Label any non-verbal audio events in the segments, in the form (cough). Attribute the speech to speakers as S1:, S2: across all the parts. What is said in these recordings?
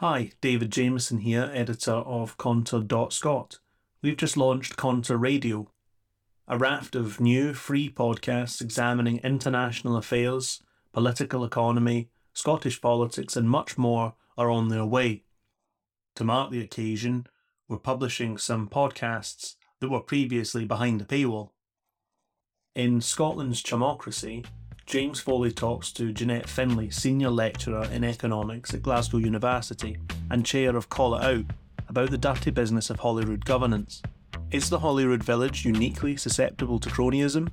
S1: Hi, David Jameson here, editor of Conter.Scot. We've just launched Conter Radio, a raft of new free podcasts examining international affairs, political economy, Scottish politics, and much more are on their way. To mark the occasion, we're publishing some podcasts that were previously behind a paywall. In Scotland's Chumocracy, James Foley talks to Jeanette Findlay, Senior Lecturer in Economics at Glasgow University and Chair of Call It Out, about the dirty business of Holyrood governance. Is the Holyrood village uniquely susceptible to cronyism?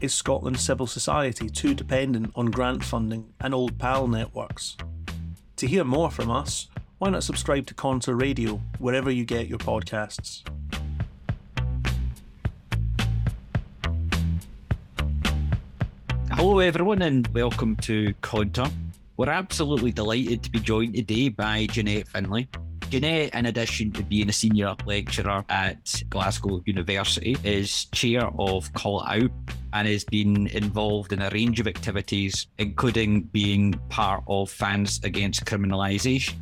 S1: Is Scotland's civil society too dependent on grant funding and old pal networks? To hear more from us, why not subscribe to Conter Radio wherever you get your podcasts?
S2: Hello, everyone, and welcome to Conter. We're absolutely delighted to be joined today by Jeanette Findlay. Jeanette, in addition to being a senior lecturer at Glasgow University, is chair of Call Out and has been involved in a range of activities, including being part of Fans Against Criminalisation.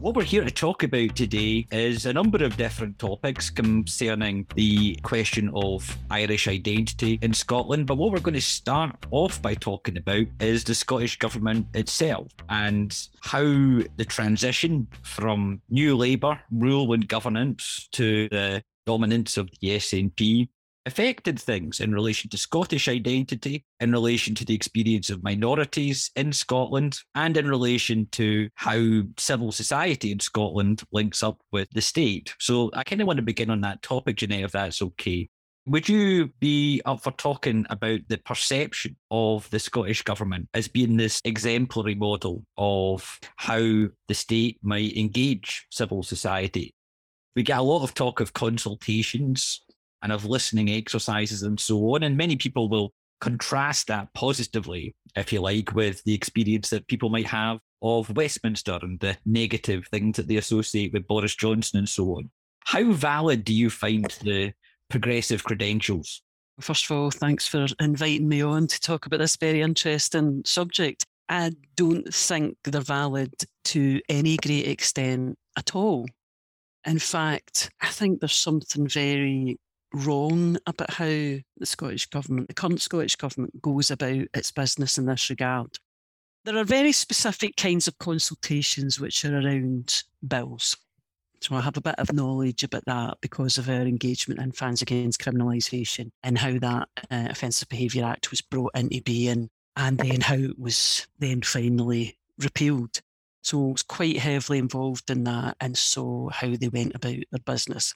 S2: What we're here to talk about today is a number of different topics concerning the question of Irish identity in Scotland. But what we're going to start off by talking about is the Scottish Government itself and how the transition from New Labour rule and governance to the dominance of the SNP affected things in relation to Scottish identity, in relation to the experience of minorities in Scotland, and in relation to how civil society in Scotland links up with the state. So I kind of want to begin on that topic, Jeanette, if that's okay. Would you be up for talking about the perception of the Scottish Government as being this exemplary model of how the state might engage civil society? We get a lot of talk of consultations and of listening exercises and so on. And many people will contrast that positively, if you like, with the experience that people might have of Westminster and the negative things that they associate with Boris Johnson and so on. How valid do you find the progressive credentials?
S3: First of all, thanks for inviting me on to talk about this very interesting subject. I don't think they're valid to any great extent at all. In fact, I think there's something very wrong about how the Scottish Government, the current Scottish Government, goes about its business in this regard. There are very specific kinds of consultations which are around bills. So I have a bit of knowledge about that because of our engagement in Fans Against Criminalisation and how that uh, Offensive Behaviour Act was brought into being and then how it was then finally repealed. So I was quite heavily involved in that and saw how they went about their business.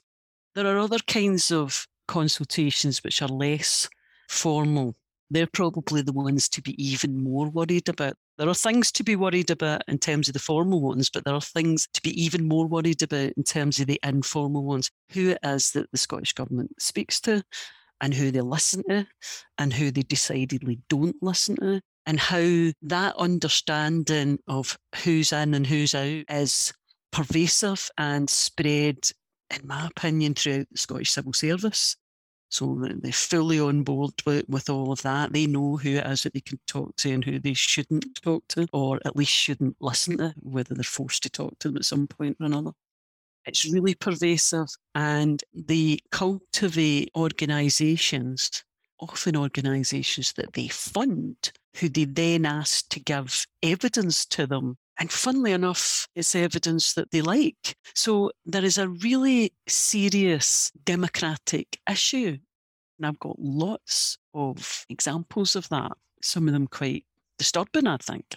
S3: There are other kinds of consultations which are less formal. They're probably the ones to be even more worried about. There are things to be worried about in terms of the formal ones, but there are things to be even more worried about in terms of the informal ones. Who it is that the Scottish Government speaks to, and who they listen to, and who they decidedly don't listen to, and how that understanding of who's in and who's out is pervasive and spread in my opinion, throughout the Scottish Civil Service. So they're fully on board with, with all of that. They know who it is that they can talk to and who they shouldn't talk to, or at least shouldn't listen to, whether they're forced to talk to them at some point or another. It's really pervasive, and they cultivate organisations, often organisations that they fund, who they then ask to give evidence to them and funnily enough, it's evidence that they like. So there is a really serious democratic issue. And I've got lots of examples of that, some of them quite disturbing, I think.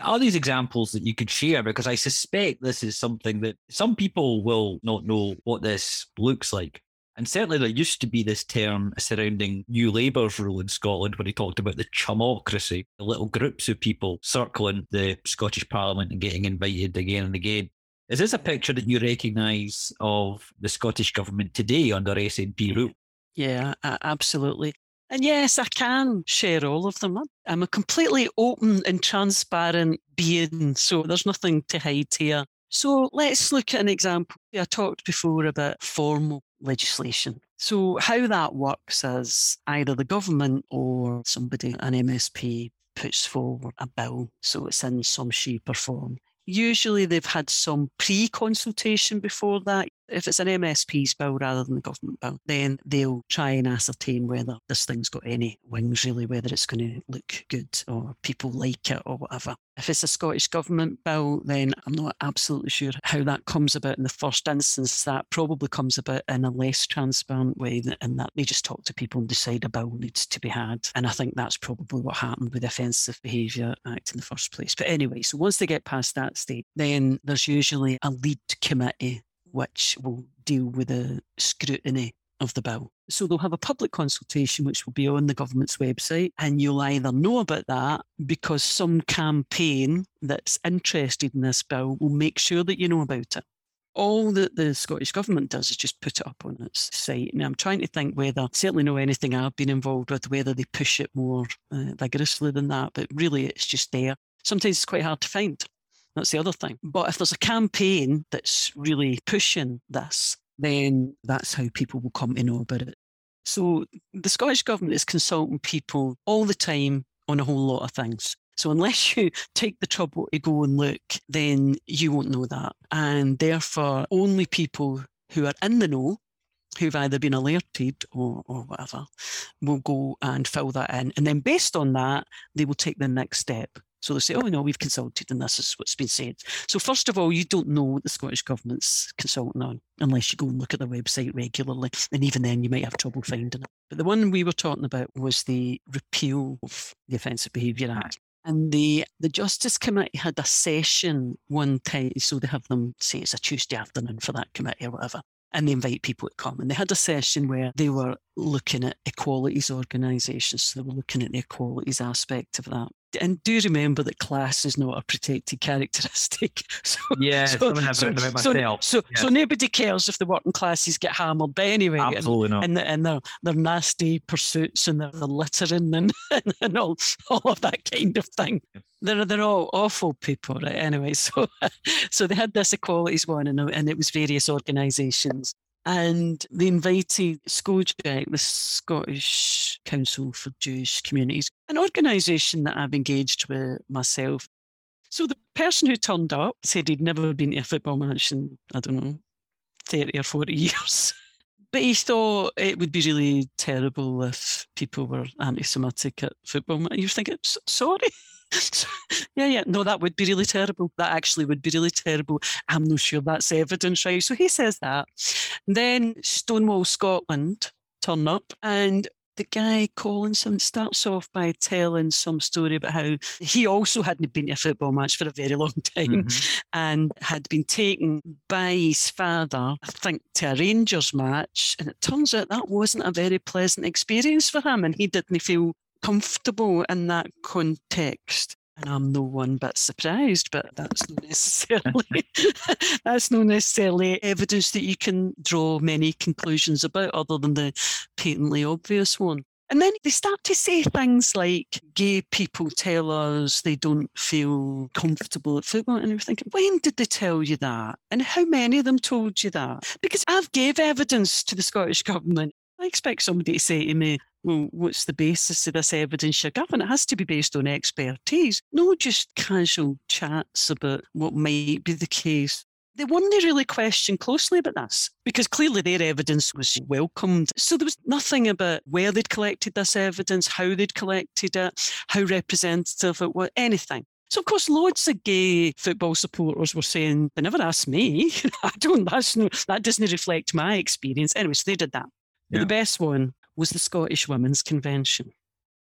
S2: Are these examples that you could share? Because I suspect this is something that some people will not know what this looks like. And certainly there used to be this term surrounding New Labour's rule in Scotland when he talked about the chumocracy, the little groups of people circling the Scottish Parliament and getting invited again and again. Is this a picture that you recognise of the Scottish Government today under SNP rule?
S3: Yeah, absolutely. And yes, I can share all of them. I'm a completely open and transparent being, so there's nothing to hide here. So let's look at an example. I talked before about formal legislation. So, how that works is either the government or somebody, an MSP, puts forward a bill. So, it's in some shape or form. Usually they've had some pre consultation before that. If it's an MSP's bill rather than the government bill, then they'll try and ascertain whether this thing's got any wings, really, whether it's going to look good or people like it or whatever. If it's a Scottish Government bill, then I'm not absolutely sure how that comes about in the first instance. That probably comes about in a less transparent way, and that they just talk to people and decide a bill needs to be had. And I think that's probably what happened with the Offensive Behaviour Act in the first place. But anyway, so once they get past that state, then there's usually a lead committee which will deal with the scrutiny of the bill. So they'll have a public consultation, which will be on the government's website, and you'll either know about that because some campaign that's interested in this bill will make sure that you know about it. All that the Scottish Government does is just put it up on its site. Now, I'm trying to think whether, certainly know anything I've been involved with, whether they push it more uh, vigorously than that, but really it's just there. Sometimes it's quite hard to find. That's the other thing. But if there's a campaign that's really pushing this, then that's how people will come to know about it. So the Scottish Government is consulting people all the time on a whole lot of things. So unless you (laughs) take the trouble to go and look, then you won't know that. And therefore, only people who are in the know, who've either been alerted or, or whatever, will go and fill that in. And then based on that, they will take the next step. So they say, oh, no, we've consulted and this is what's been said. So, first of all, you don't know what the Scottish Government's consulting on unless you go and look at their website regularly. And even then, you might have trouble finding it. But the one we were talking about was the repeal of the Offensive Behaviour Act. And the, the Justice Committee had a session one time, so they have them say it's a Tuesday afternoon for that committee or whatever and they invite people to come. And they had a session where they were looking at equalities organisations. So they were looking at the equalities aspect of that and do remember that class is not a protected characteristic. (laughs)
S2: So, yeah, so, so,
S3: so, so, yeah. so, nobody cares if the working classes get hammered. But anyway,
S2: absolutely
S3: and,
S2: not.
S3: And, and their, their nasty pursuits and their, their littering and, (laughs) and, and, all, all of that kind of thing. They're, they're all awful people, right? Anyway, so (laughs) so they had this equalities one, and, and it was various organisations and they invited SCOJEC, the Scottish Council for Jewish Communities, an organisation that I've engaged with myself. So the person who turned up said he'd never been to a football match in, I don't know, 30 or 40 (laughs) years. But he thought it would be really terrible if people were anti Semitic at football. And You're thinking, sorry? (laughs) yeah, yeah, no, that would be really terrible. That actually would be really terrible. I'm not sure that's evidence, right? So he says that. And then Stonewall Scotland turn up and the guy Collinson starts off by telling some story about how he also hadn't been to a football match for a very (laughs) long time mm-hmm. and had been taken by his father, I think, to a Rangers match. And it turns out that wasn't a very pleasant experience for him and he didn't feel comfortable in that context. And I'm no one bit surprised, but that's not (laughs) necessarily (laughs) that's not necessarily evidence that you can draw many conclusions about other than the patently obvious one. And then they start to say things like gay people tell us they don't feel comfortable at football. And you're thinking, when did they tell you that? And how many of them told you that? Because I've gave evidence to the Scottish Government. I expect somebody to say to me, well, what's the basis of this evidence you're giving? It has to be based on expertise, not just casual chats about what might be the case. They weren't really questioned closely about this because clearly their evidence was welcomed. So there was nothing about where they'd collected this evidence, how they'd collected it, how representative it was, anything. So of course, loads of gay football supporters were saying, "They never asked me. (laughs) I don't. That's no. That doesn't reflect my experience." Anyway, so they did that. Yeah. The best one was the Scottish Women's Convention.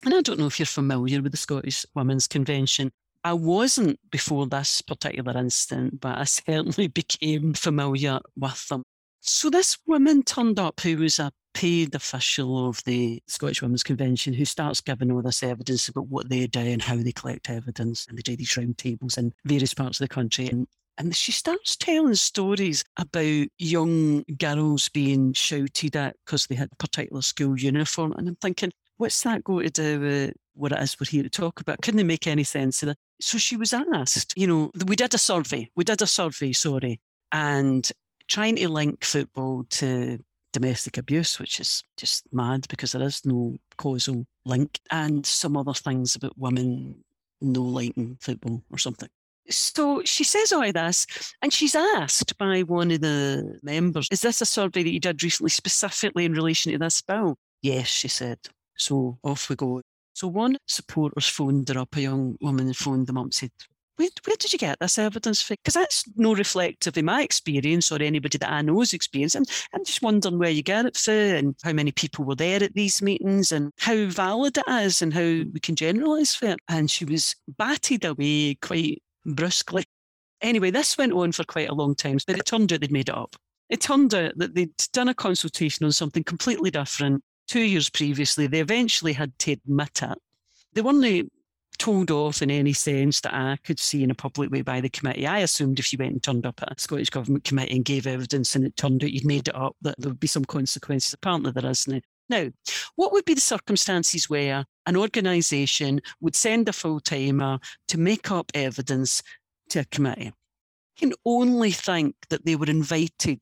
S3: And I don't know if you're familiar with the Scottish Women's Convention. I wasn't before this particular incident, but I (laughs) certainly became familiar with them. So this woman turned up who was a paid official of the Scottish Women's Convention who starts giving all this evidence about what they do and how they collect evidence. And they do these round tables in various parts of the country. And and she starts telling stories about young girls being shouted at because they had a particular school uniform. And I'm thinking, what's that going to do with what it is we're here to talk about? Couldn't they make any sense of it? So she was asked, you know, we did a survey. We did a survey, sorry, and trying to link football to domestic abuse, which is just mad because there is no causal link, and some other things about women no liking football or something. So she says all of this, and she's asked by one of the members, Is this a survey that you did recently specifically in relation to this bill? Yes, she said. So off we go. So one supporters phoned her up, a young woman phoned them up and said, where, where did you get this evidence Because that's no reflective in my experience or anybody that I know's experience. And I'm just wondering where you get it from and how many people were there at these meetings and how valid it is and how we can generalise for it. And she was batted away quite brusquely. Anyway, this went on for quite a long time, but it turned out they'd made it up. It turned out that they'd done a consultation on something completely different two years previously. They eventually had to admit it. They weren't told off in any sense that I could see in a public way by the committee. I assumed if you went and turned up at a Scottish Government committee and gave evidence and it turned out you'd made it up, that there would be some consequences. Apparently there isn't. Now, what would be the circumstances where an organisation would send a full timer to make up evidence to a committee? I can only think that they were invited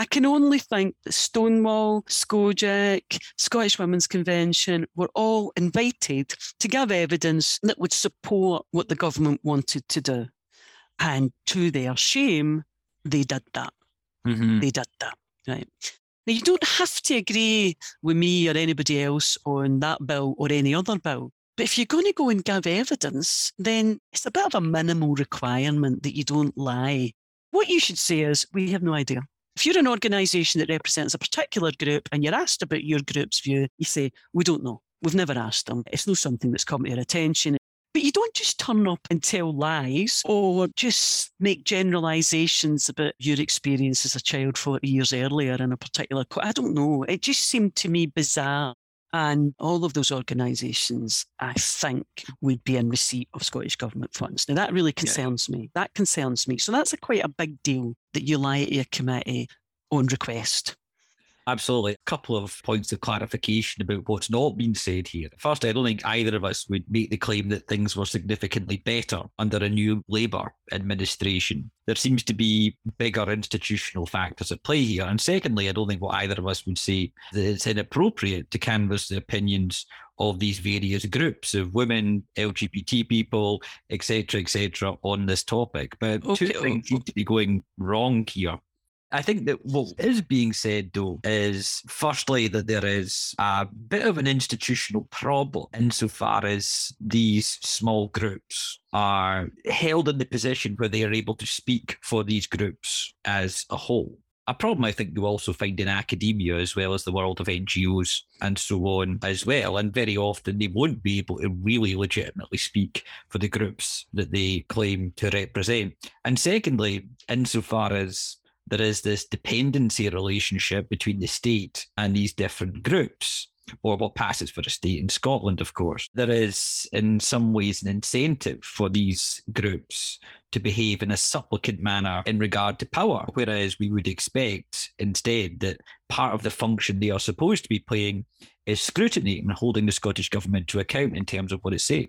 S3: I can only think that Stonewall, SCOJEC, Scottish Women's Convention were all invited to give evidence that would support what the government wanted to do. And to their shame, they did that. Mm-hmm. They did that. Right. Now, you don't have to agree with me or anybody else on that bill or any other bill. But if you're going to go and give evidence, then it's a bit of a minimal requirement that you don't lie. What you should say is, we have no idea. If you're an organisation that represents a particular group and you're asked about your group's view, you say, We don't know. We've never asked them. It's not something that's come to our attention. You don't just turn up and tell lies or just make generalizations about your experience as a child 40 years earlier in a particular. I don't know. It just seemed to me bizarre and all of those organisations, I think, would be in receipt of Scottish Government funds. Now, that really concerns yeah. me. That concerns me. So that's a quite a big deal that you lie to a committee on request.
S2: Absolutely. A couple of points of clarification about what's not been said here. First, I don't think either of us would make the claim that things were significantly better under a new Labour administration. There seems to be bigger institutional factors at play here. And secondly, I don't think what either of us would say that it's inappropriate to canvass the opinions of these various groups of women, LGBT people, etc., etc., on this topic. But okay. two things seem to be going wrong here. I think that what is being said, though, is firstly that there is a bit of an institutional problem insofar as these small groups are held in the position where they are able to speak for these groups as a whole. A problem I think you also find in academia as well as the world of NGOs and so on as well. And very often they won't be able to really legitimately speak for the groups that they claim to represent. And secondly, insofar as there is this dependency relationship between the state and these different groups, or what passes for a state in Scotland, of course. There is, in some ways, an incentive for these groups to behave in a supplicant manner in regard to power, whereas we would expect instead that part of the function they are supposed to be playing is scrutiny and holding the Scottish Government to account in terms of what it's saying.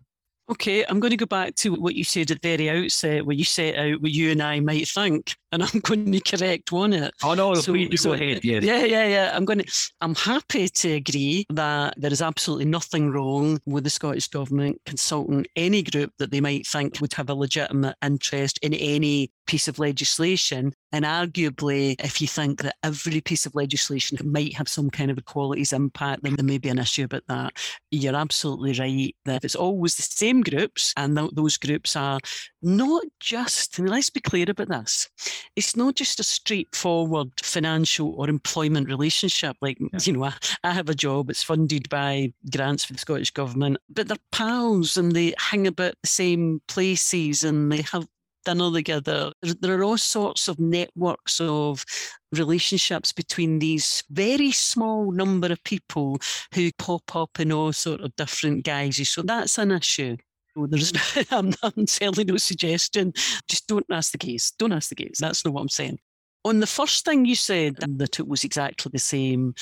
S3: Okay, I'm going to go back to what you said at the very outset, where you set out what you and I might think, and (laughs) I'm going to correct one it.
S2: Oh no, so, please so, go ahead. Yes.
S3: Yeah, yeah, yeah. I'm going to. I'm happy to agree that there is absolutely nothing wrong with the Scottish government consulting any group that they might think would have a legitimate interest in any piece of legislation. And arguably, if you think that every piece of legislation might have some kind of equalities impact, then there may be an issue about that. You're absolutely right that it's always the same groups, and th- those groups are not just, and let's be clear about this, it's not just a straightforward financial or employment relationship. Like, yeah. you know, I, I have a job, it's funded by grants from the Scottish Government, but they're pals and they hang about the same places and they have dinner together. There are all sorts of networks of relationships between these very small number of people who pop up in all sort of different guises. So that's an issue. There's, (laughs) I'm, I'm certainly no suggestion. Just don't ask the case. Don't ask the case. That's not what I'm saying. On the first thing you said, that it was exactly the same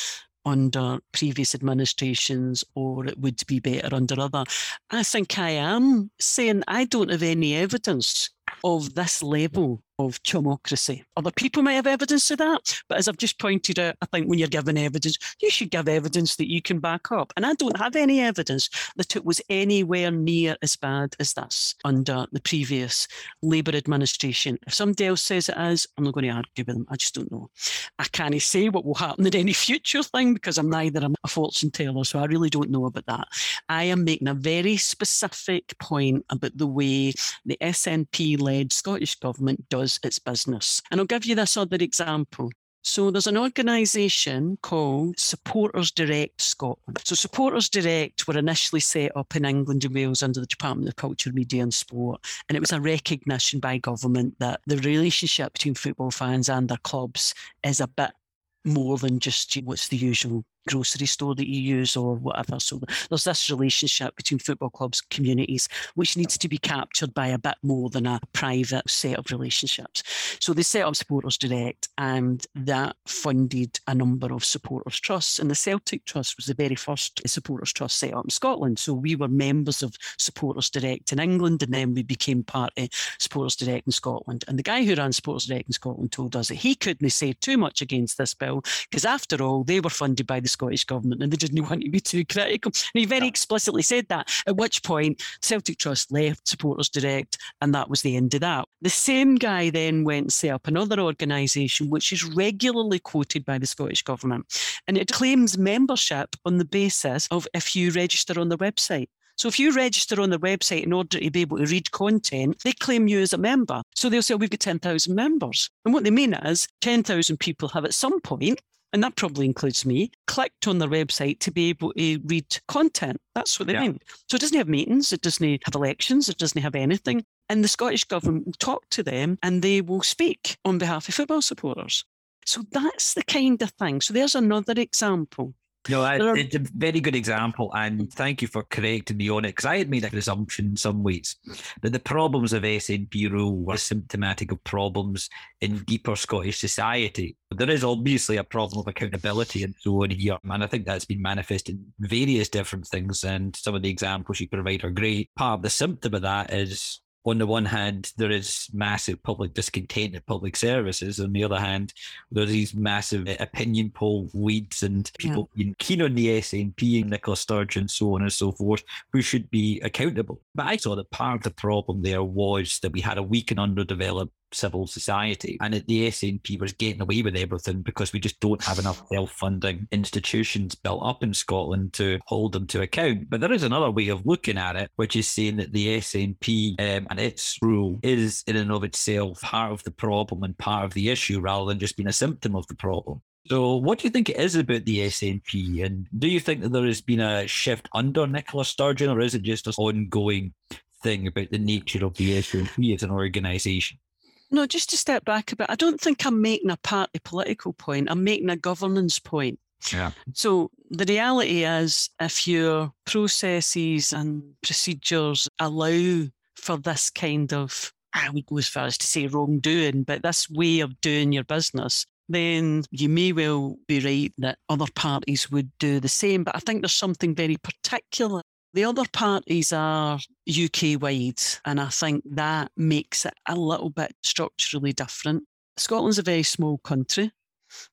S3: under previous administrations or it would be better under other. I think I am saying I don't have any evidence of this level of chumocracy. Other people might have evidence of that, but as I've just pointed out, I think when you're given evidence, you should give evidence that you can back up. And I don't have any evidence that it was anywhere near as bad as this under the previous Labour administration. If somebody else says it is, I'm not going to argue with them. I just don't know. I can't say what will happen in any (laughs) future thing because I'm neither a fortune teller, so I really don't know about that. I am making a very specific point about the way the SNP led Scottish Government does its business. And I'll give you this other example. So there's an organisation called Supporters Direct Scotland. So Supporters Direct were initially set up in England and Wales under the Department of Culture, Media and Sport. And it was a recognition by government that the relationship between football fans and their clubs is a bit more than just what's the usual grocery store that you use or whatever. So there's this relationship between football clubs, communities, which needs to be captured by a bit more than a private set of relationships. So they set up Supporters Direct and that funded a number of supporters trusts. And the Celtic Trust was the very first supporters trust set up in Scotland. So we were members of Supporters Direct in England and then we became part of Supporters Direct in Scotland. And the guy who ran Supporters Direct in Scotland told us that he couldn't say too much against this bill because after all, they were funded by the Scottish Government and they (laughs) didn't want to be too critical. And he very explicitly said that, at which point Celtic Trust left Supporters Direct and that was the end of that. The same guy then went and set up another organisation which is regularly quoted by the Scottish Government and it claims membership on the basis of if you register on the website. So if you register on their website in order to be able to read content, they claim you as a member. So they'll say, oh, we've got 10,000 members. And what they mean is 10,000 people have at some point and that probably includes me, clicked on their website to be able to read content. That's what they yeah. mean. So it doesn't have meetings, it doesn't have elections, it doesn't have anything. And the Scottish Government will talk to them and they will speak on behalf of football supporters. So that's the kind of thing. So there's another example.
S2: No, I, are... it's a very good example, and thank you for correcting me on it because I had made a presumption in some ways that the problems of SNP rule were symptomatic of problems in deeper Scottish society. There is obviously a problem of accountability and so on here, and I think that's been manifested in various different things. And some of the examples you provide are great. Part of the symptom of that is on the one hand, there is massive public discontent at public services. On the other hand, there are these massive uh, opinion poll leads and people yeah. being keen on the SNP and Nicola Sturgeon, so on and so forth, who should be accountable. But I saw that part of the problem there was that we had a weak and underdeveloped civil society. And that the SNP was getting away with everything because we just don't have enough self funding institutions built up in Scotland to hold them to account. But there is another way of looking at it, which is saying that the SNP um, and its rule is in and of itself part of the problem and part of the issue rather than just being a symptom of the problem. So, what do you think it is about the SNP? And do you think that there has been a shift under Nicola Sturgeon, or is it just an ongoing thing about the nature of the SNP as an organisation?
S3: No, just to step back a bit, I don't think I'm making a party political point. I'm making a governance point.
S2: Yeah.
S3: So the reality is, if your processes and procedures allow for this kind of, I would go as far as to say wrongdoing, but this way of doing your business, then you may well be right that other parties would do the same. But I think there's something very particular the other parties are UK wide, and I think that makes it a little bit structurally different. Scotland's a very small country.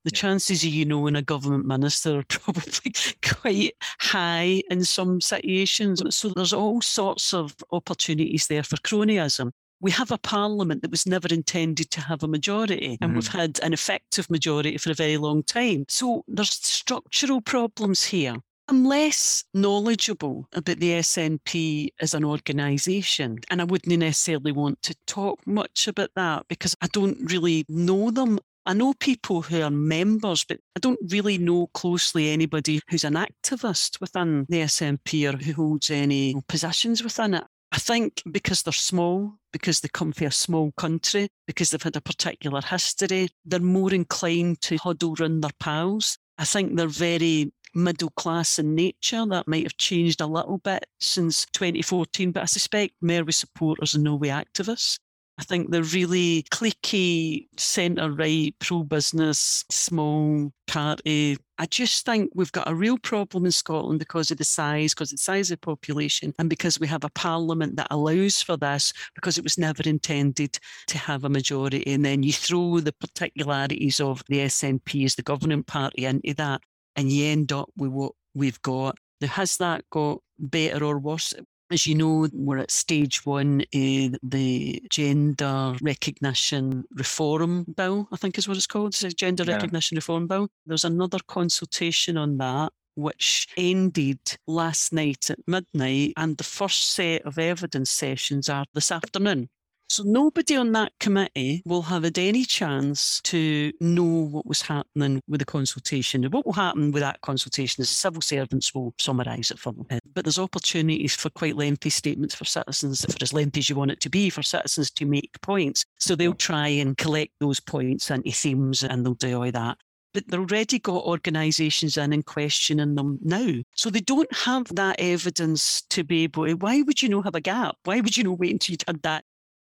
S3: The yeah. chances of you knowing a government minister are (laughs) probably quite high in some situations. So there's all sorts of opportunities there for cronyism. We have a parliament that was never intended to have a majority, and mm-hmm. we've had an effective majority for a very long time. So there's structural problems here. I'm less knowledgeable about the SNP as an organisation, and I wouldn't necessarily want to talk much about that because I don't really know them. I know people who are members, but I don't really know closely anybody who's an activist within the SNP or who holds any positions within it. I think because they're small, because they come from a small country, because they've had a particular history, they're more inclined to huddle around their pals. I think they're very middle class in nature. That might have changed a little bit since 2014, but I suspect Merwe supporters and Norway activists. I think the really cliquey, centre right, pro business, small party. I just think we've got a real problem in Scotland because of the size, because of the size of the population, and because we have a parliament that allows for this, because it was never intended to have a majority. And then you throw the particularities of the SNP as the governing party into that, and you end up with what we've got. Now, has that got better or worse? As you know, we're at stage one in the Gender Recognition Reform Bill, I think is what it's called. It's a Gender yeah. Recognition Reform Bill. There's another consultation on that which ended last night at midnight, and the first set of evidence sessions are this afternoon. So nobody on that committee will have had any chance to know what was happening with the consultation. what will happen with that consultation is the civil servants will summarise it for them. But there's opportunities for quite lengthy statements for citizens, for as lengthy as you want it to be, for citizens to make points. So they'll try and collect those points into themes and they'll do all that but they've already got organisations in and questioning them now. So they don't have that evidence to be able to, why would you not have a gap? Why would you not wait until you'd had that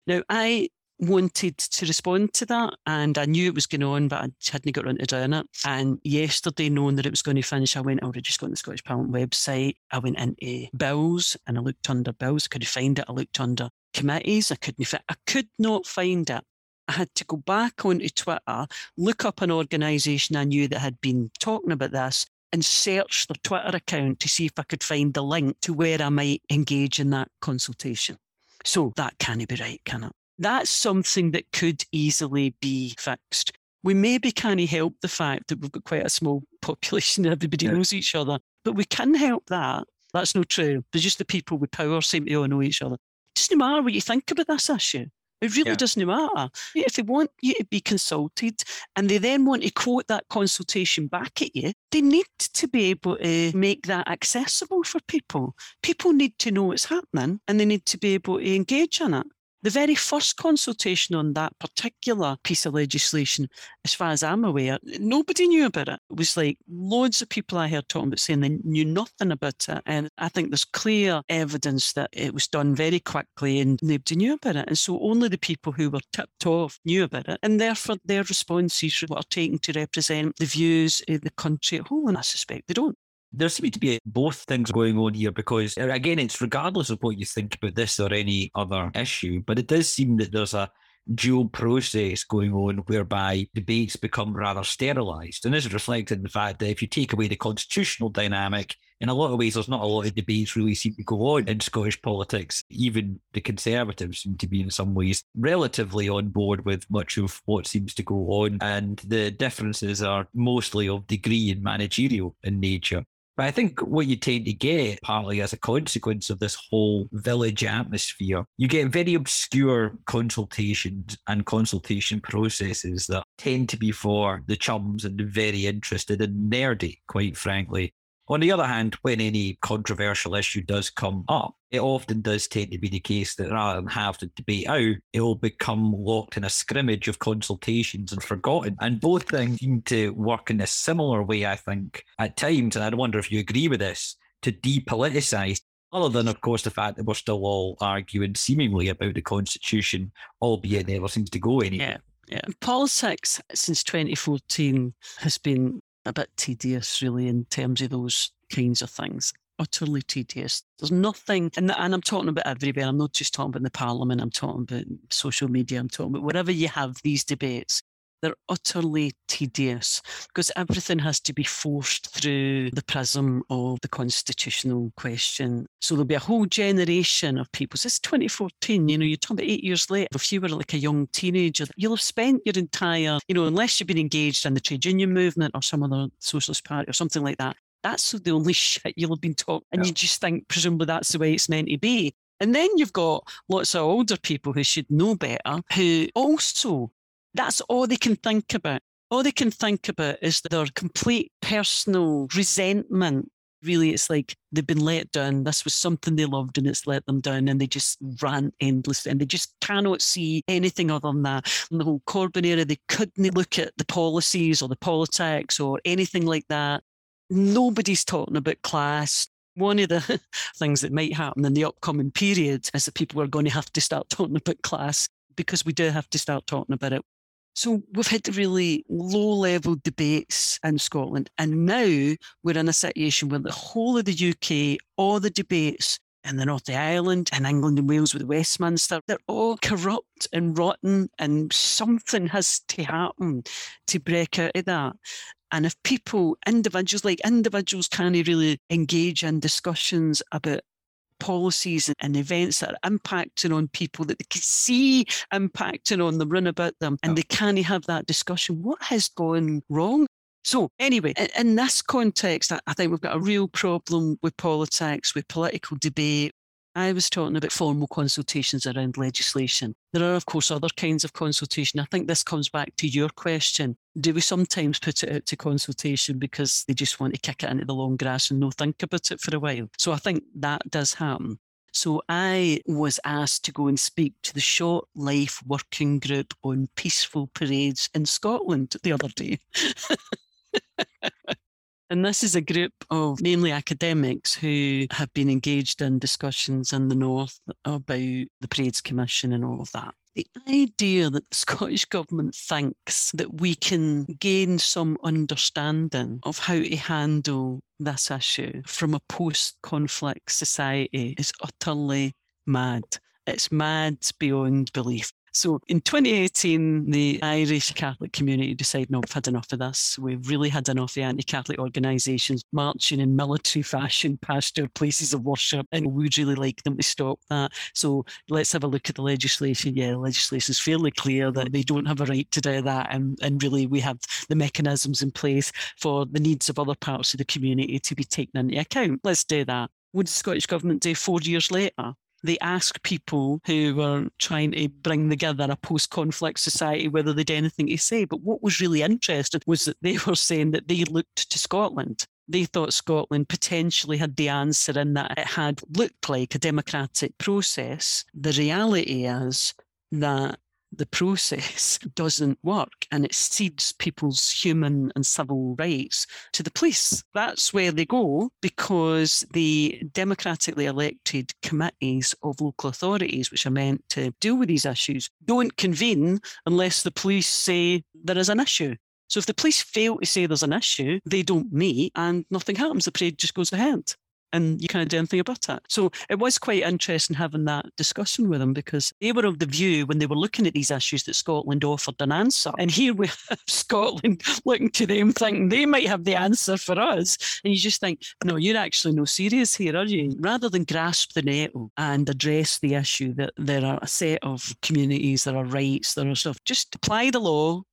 S3: now, I wanted to respond to that and I knew it was going on, but I hadn't got around to doing it. And yesterday, knowing that it was going to finish, I went, oh, I would just got on the Scottish Parliament website. I went into bills and I looked under bills. I couldn't find it. I looked under committees. I couldn't find I could not find it. I had to go back onto Twitter, look up an organisation I knew that had been talking about this and search their Twitter account to see if I could find the link to where I might engage in that consultation. So that can't be right, can it? That's something that could easily be fixed. We maybe can't help the fact that we've got quite a small (laughs) population and everybody yeah. knows each other, but we can help that. That's not true. There's just the people with power seem to all know each other. It doesn't matter what you think about this issue. It really yeah. doesn't matter. If they want you to be consulted and they then want to quote that consultation back at you, they need to be able to make that accessible for people. People need to know what's happening and they need to be able to engage in it. The very first consultation on that particular piece of legislation, as far as I'm aware, nobody knew about it. It was like loads of people I heard talking about saying they knew nothing about it. And I think there's clear evidence that it was done very quickly and nobody knew about it. And so only the people who were tipped off knew about it. And therefore their responses were taken to represent the views of the country at whole. And I suspect they don't
S2: there seem to be both things going on here because, uh, again, it's regardless of what you think about this or any other issue, but it does seem that there's a dual process going on whereby debates become rather sterilised. And this is reflected in the fact that if you take away the constitutional dynamic, in a lot of ways, there's not a lot of debates really seem to go on in Scottish politics. Even the Conservatives seem to be, in some ways, relatively on board with much of what seems to go on. And the differences are mostly of degree and managerial in nature. But I think what you tend to get, partly as a consequence of this whole village atmosphere, you get very obscure consultations and consultation processes that tend to be for the chums and the very interested and nerdy, quite frankly. On the other hand, when any controversial issue does come up, it often does tend to be the case that rather than have the debate out, it will become locked in a scrimmage of consultations and forgotten. And both things seem to work in a similar way, I think, at times. And I wonder if you agree with this to depoliticize other than, of course, the fact that we're still all arguing seemingly about the Constitution, albeit it never seems to go anywhere.
S3: Yeah, yeah. Politics since 2014 has been a bit tedious, really, in terms of those kinds of things. Utterly tedious. There's nothing, and, and I'm talking about everywhere. I'm not just talking about the parliament. I'm talking about social media. I'm talking about wherever you have these debates they're utterly tedious because everything has to be forced through the prism of the constitutional question. So there'll be a whole generation of people. So it's 2014, you know, you're talking about eight years later. If you were like a young teenager, you'll have spent your entire, you know, unless you've been engaged in the trade union movement or some other socialist party or something like that, that's the only (laughs) shit you'll have been taught. And yeah. you just think, presumably, that's the way it's meant to be. And then you've got lots of older people who should know better, who also that's all they can think about. All they can think about is their complete personal resentment. Really, it's like they've been let down. This was something they loved and it's let them down, and they just rant endlessly and they just cannot see anything other than that. In the whole Corbyn era, they couldn't look at the policies or the politics or anything like that. Nobody's talking about class one of the (laughs) things that might happen in the upcoming period is that people are going to have to start talking about class because we do have to start talking about it. So we've had the really low level debates in Scotland. And now we're in a situation where the whole of the UK, all the debates in the North of Ireland and England and Wales with Westminster, they're all corrupt and rotten, and something has to happen to break out of that. And if people, individuals like individuals, can't really engage in discussions about policies and events that are impacting on people that they can see impacting on them, run about them, and they can't have that discussion. What has gone wrong? So, anyway, in, in this context, I, I think we've got a real problem with politics, with political debate, I was talking about formal consultations around legislation. There are, of course, other kinds of consultation. I think this comes back to your question. Do we sometimes put it out to consultation because they just want to kick it into the long grass and no think about it for a while? So I think that does happen. So I was asked to go and speak to the Short Life Working Group on peaceful parades in Scotland the other day. (laughs) And this is a group of mainly academics who have been engaged in discussions in the North about the Parades Commission and all of that. The idea that the (laughs) Scottish Government thinks that we can gain some understanding of how to handle this issue from a post conflict society is utterly mad. It's mad beyond belief. So in 2018, the Irish Catholic community decided, no, we've had enough of this. We've really had enough of the anti Catholic organisations marching in military fashion past our places of worship, and we'd really like them to stop that. So let's have a look at the legislation. Yeah, the legislation is fairly clear that they don't have a right to do that, and, and really we have the mechanisms in place for the needs of other parts of the community to be taken into account. Let's do that. Would the Scottish Government do four years later? They asked people who were trying to bring together a post conflict society whether they'd anything to say. But what was really interesting was that they were saying that they looked to Scotland. They thought Scotland potentially had the answer in that it had looked like a democratic process. The reality is that the process (laughs) doesn't work and it cedes people's human and civil rights to the police. That's where they go because the democratically elected committees of local authorities, which are meant to deal with these issues, don't convene unless the police say there is an issue. So if the police fail to say there's an issue, they don't meet and nothing happens. The parade just goes ahead and you can't do anything about that. So it was quite interesting having that discussion with them because they were of the view when they were looking at these issues that Scotland offered an answer. And here we have (laughs) Scotland looking to them thinking they might have the answer for us. And you just think, no, you're actually no serious here, are you? Rather than grasp the nettle and address the issue that there are a set of communities, there are rights, there are stuff, just apply the law,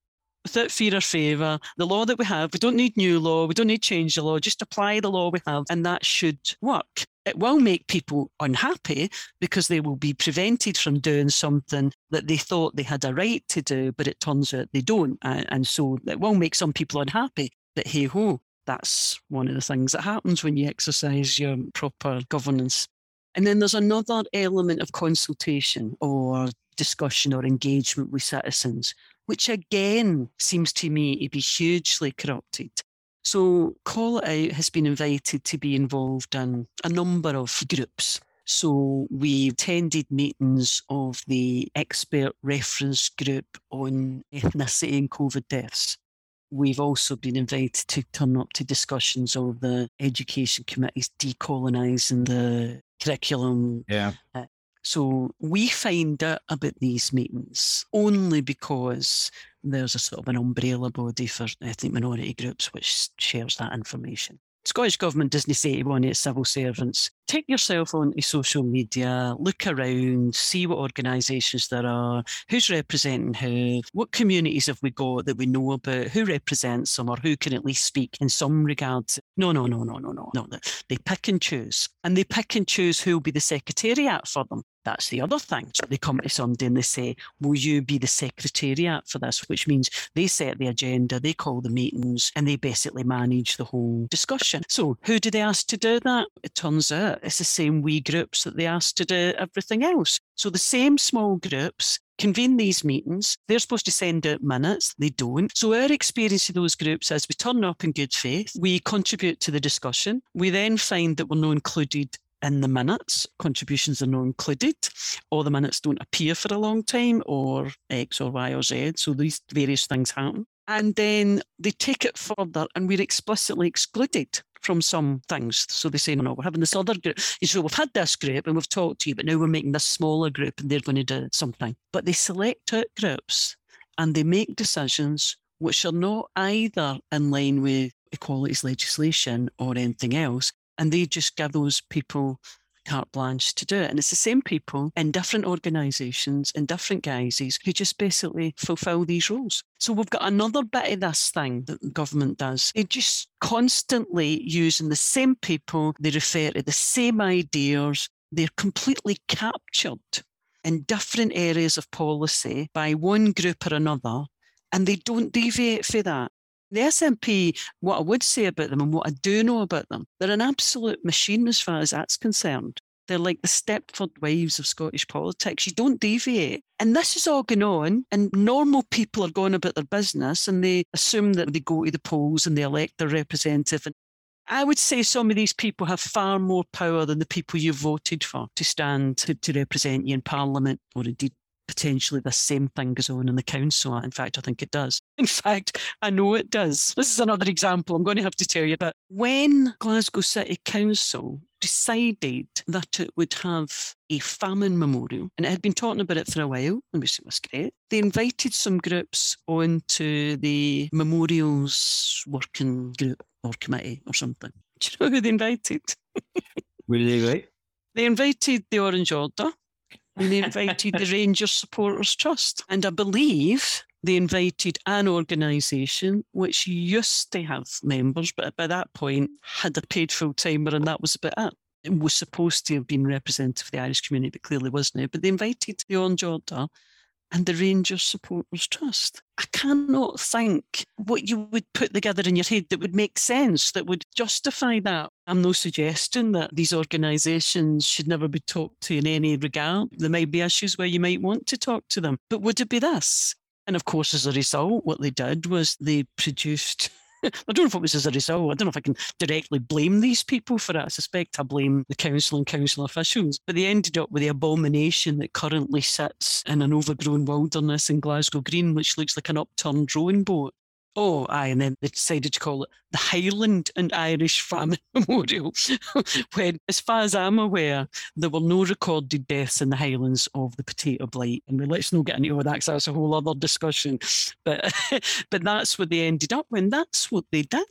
S3: without fear or favour, the law that we have, we don't need new law, we don't need change the law, just apply the law we have, and that should work. It will make people unhappy because they will be prevented from doing something that they thought they had a right to do, but it turns out they don't. And, and so it will make some people unhappy. But hey ho, that's one of the things that happens when you exercise your proper governance. And then there's another element of consultation or discussion or engagement with citizens, which again seems to me to be hugely corrupted. So, Call It Out has been invited to be involved in a number of groups. So, we attended meetings of the expert reference group on ethnicity and COVID deaths. We've also been invited to turn up to discussions of the education committees decolonising the curriculum.
S2: Yeah.
S3: Uh, so we find out about these meetings only because there's a sort of an umbrella body for ethnic minority groups which shares that information. Scottish Government doesn't say to one of its civil servants, take yourself onto social media, look around, see what organisations there are, who's representing who, what communities have we got that we know about, who represents them, or who can at least speak in some regards. No, no, no, no, no, no, no. They pick and choose. And they pick and choose who will be the secretariat for them. That's the other thing. So they come to somebody and they say, Will you be the secretariat for this? Which means they set the agenda, they call the meetings, and they basically manage the whole discussion. So who do they ask to do that? It turns out it's the same wee groups that they ask to do everything else. So the same small groups convene these meetings. They're supposed to send out minutes. They don't. So our experience of those groups is we turn up in good faith. We contribute to the discussion. We then find that we're not included in the minutes. Contributions are not included, or the minutes don't appear for a long time, or X or Y or Z. So these various things happen. And then they take it further, and we're explicitly excluded from some things. So they say, no, we're having this other group. You say, we've had this group and we've talked to you, but now we're making this smaller group and they're going to do something. But they select out groups and they make decisions which are not either in line with equalities legislation or anything else. And they just give those people carte blanche to do it. And it's the same people in different organisations, in different guises, who just basically fulfil these roles. So we've got another bit of this thing that the government does. They just constantly using the same people, they refer to the same ideas, they're completely captured in different areas of policy by one group or another, and they don't deviate for that. The SNP, what I would say about them and what I do know about them, they're an absolute machine as far as that's concerned. They're like the Stepford wives of Scottish politics. You don't deviate. And this is all going on, and normal people are going about their business and they assume that they go to the polls and they elect their representative. And I would say some of these people have far more power than the people you voted for to stand to, to represent you in Parliament or indeed potentially the same thing goes on in the council. In fact, I think it does. (laughs) In fact, I know it does. This is another example I'm going to have to tell you about. When Glasgow City Council decided that it would have a famine memorial, and it had been talking about it for a while, and which was great, they invited some groups onto the memorials working group or committee or something. (laughs) Do you know who they invited? (laughs)
S2: Were they right?
S3: They invited the Orange Order, and they invited the Rangers Supporters Trust. And I believe they invited an organisation which used to have members, but by that point had a paid full timer, and that was about it. It was supposed to have been representative of the Irish community, but clearly wasn't. But they invited the Orange Order and the Rangers Supporters Trust. I cannot think what you would put together in your head that would make sense, that would justify that. I'm no suggesting that these organisations should never be talked to in any regard. There might be issues where you might want to talk to them, but would it be this? And of course, as a result, what they did was they produced (laughs) I don't know if it was as a result. I don't know if I can directly blame these people for it. I suspect I blame the council and council officials. But they ended up with the abomination that currently sits in an overgrown wilderness in Glasgow Green, which looks like an upturned rowing boat. Oh, aye, and then they decided to call it the Highland and Irish Famine (laughs) Memorial. when, as far as I'm aware, there were no recorded deaths in the Highlands of the potato blight. And let's not get into all that because that's a whole other discussion. But (laughs) but that's what they ended up with. That's what they did.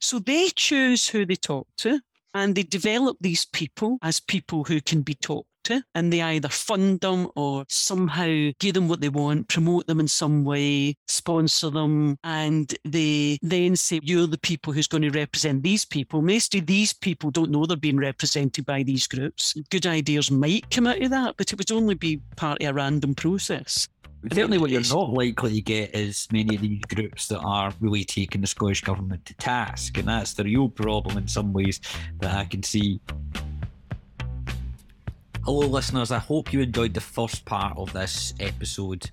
S3: So they choose who they talk to and they develop these people as people who can be talked to, and they either fund them or somehow give them what they want, promote them in some way, sponsor them, and they then say, You're the people who's going to represent these people. Most of these people don't know they're being represented by these groups. Good ideas might come out of that, but it would only be part of a random process.
S2: Certainly, what you're not likely to get is many of these groups that are really taking the Scottish Government to task. And that's the real problem in some ways that I can see Hello, listeners. I hope you enjoyed the first part of this episode,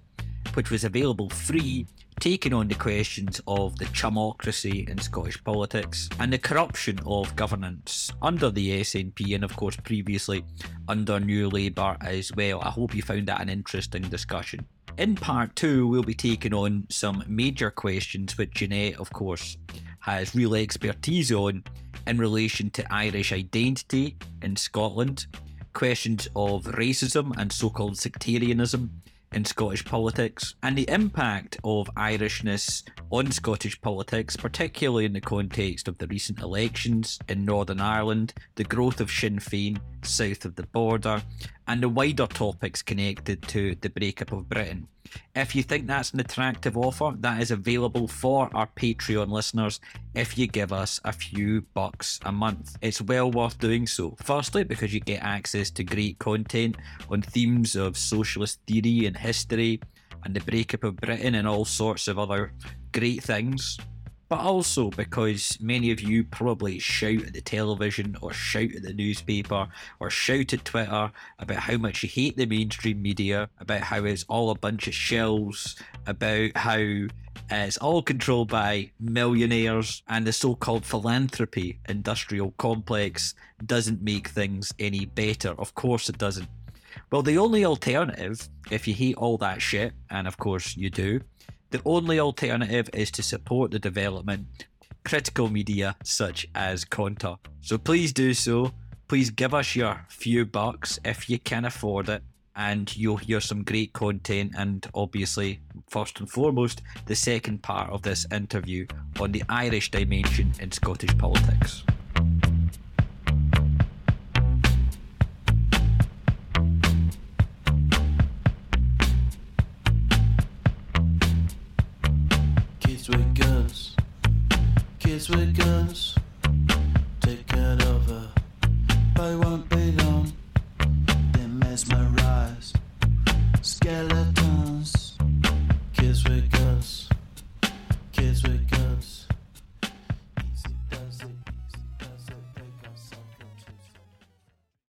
S2: which was available free, taking on the questions of the chumocracy in Scottish politics and the corruption of governance under the SNP and, of course, previously under New Labour as well. I hope you found that an interesting discussion. In part two, we'll be taking on some major questions, which Jeanette, of course, has real expertise on in relation to Irish identity in Scotland questions of racism and so called sectarianism in Scottish politics, and the impact of Irishness on Scottish politics, particularly in the context of the recent elections in Northern Ireland, the growth of Sinn Féin south of the border, and the wider topics connected to the breakup of Britain. If you think that's an attractive offer, that is available for our Patreon listeners if you give us a few bucks a month. It's well worth doing so. Firstly, because you get access to great content on themes of socialist theory and history and the breakup of Britain and all sorts of other great things but also because many of you probably shout at the television or shout at the newspaper or shout at Twitter about how much you hate the mainstream media, about how it's all a bunch of shells, about how it's all controlled by millionaires, and the so called philanthropy industrial complex doesn't make things any better. Of course, it doesn't. Well, the only alternative, if you hate all that shit, and of course you do, the only alternative is to support the development critical media such as Conter. So please do so. Please give us your few bucks if you can afford it, and you'll hear some great content. And obviously, first and foremost, the second part of this interview on the Irish dimension in Scottish politics.
S4: Kids with guns, kids with guns, taken over, but it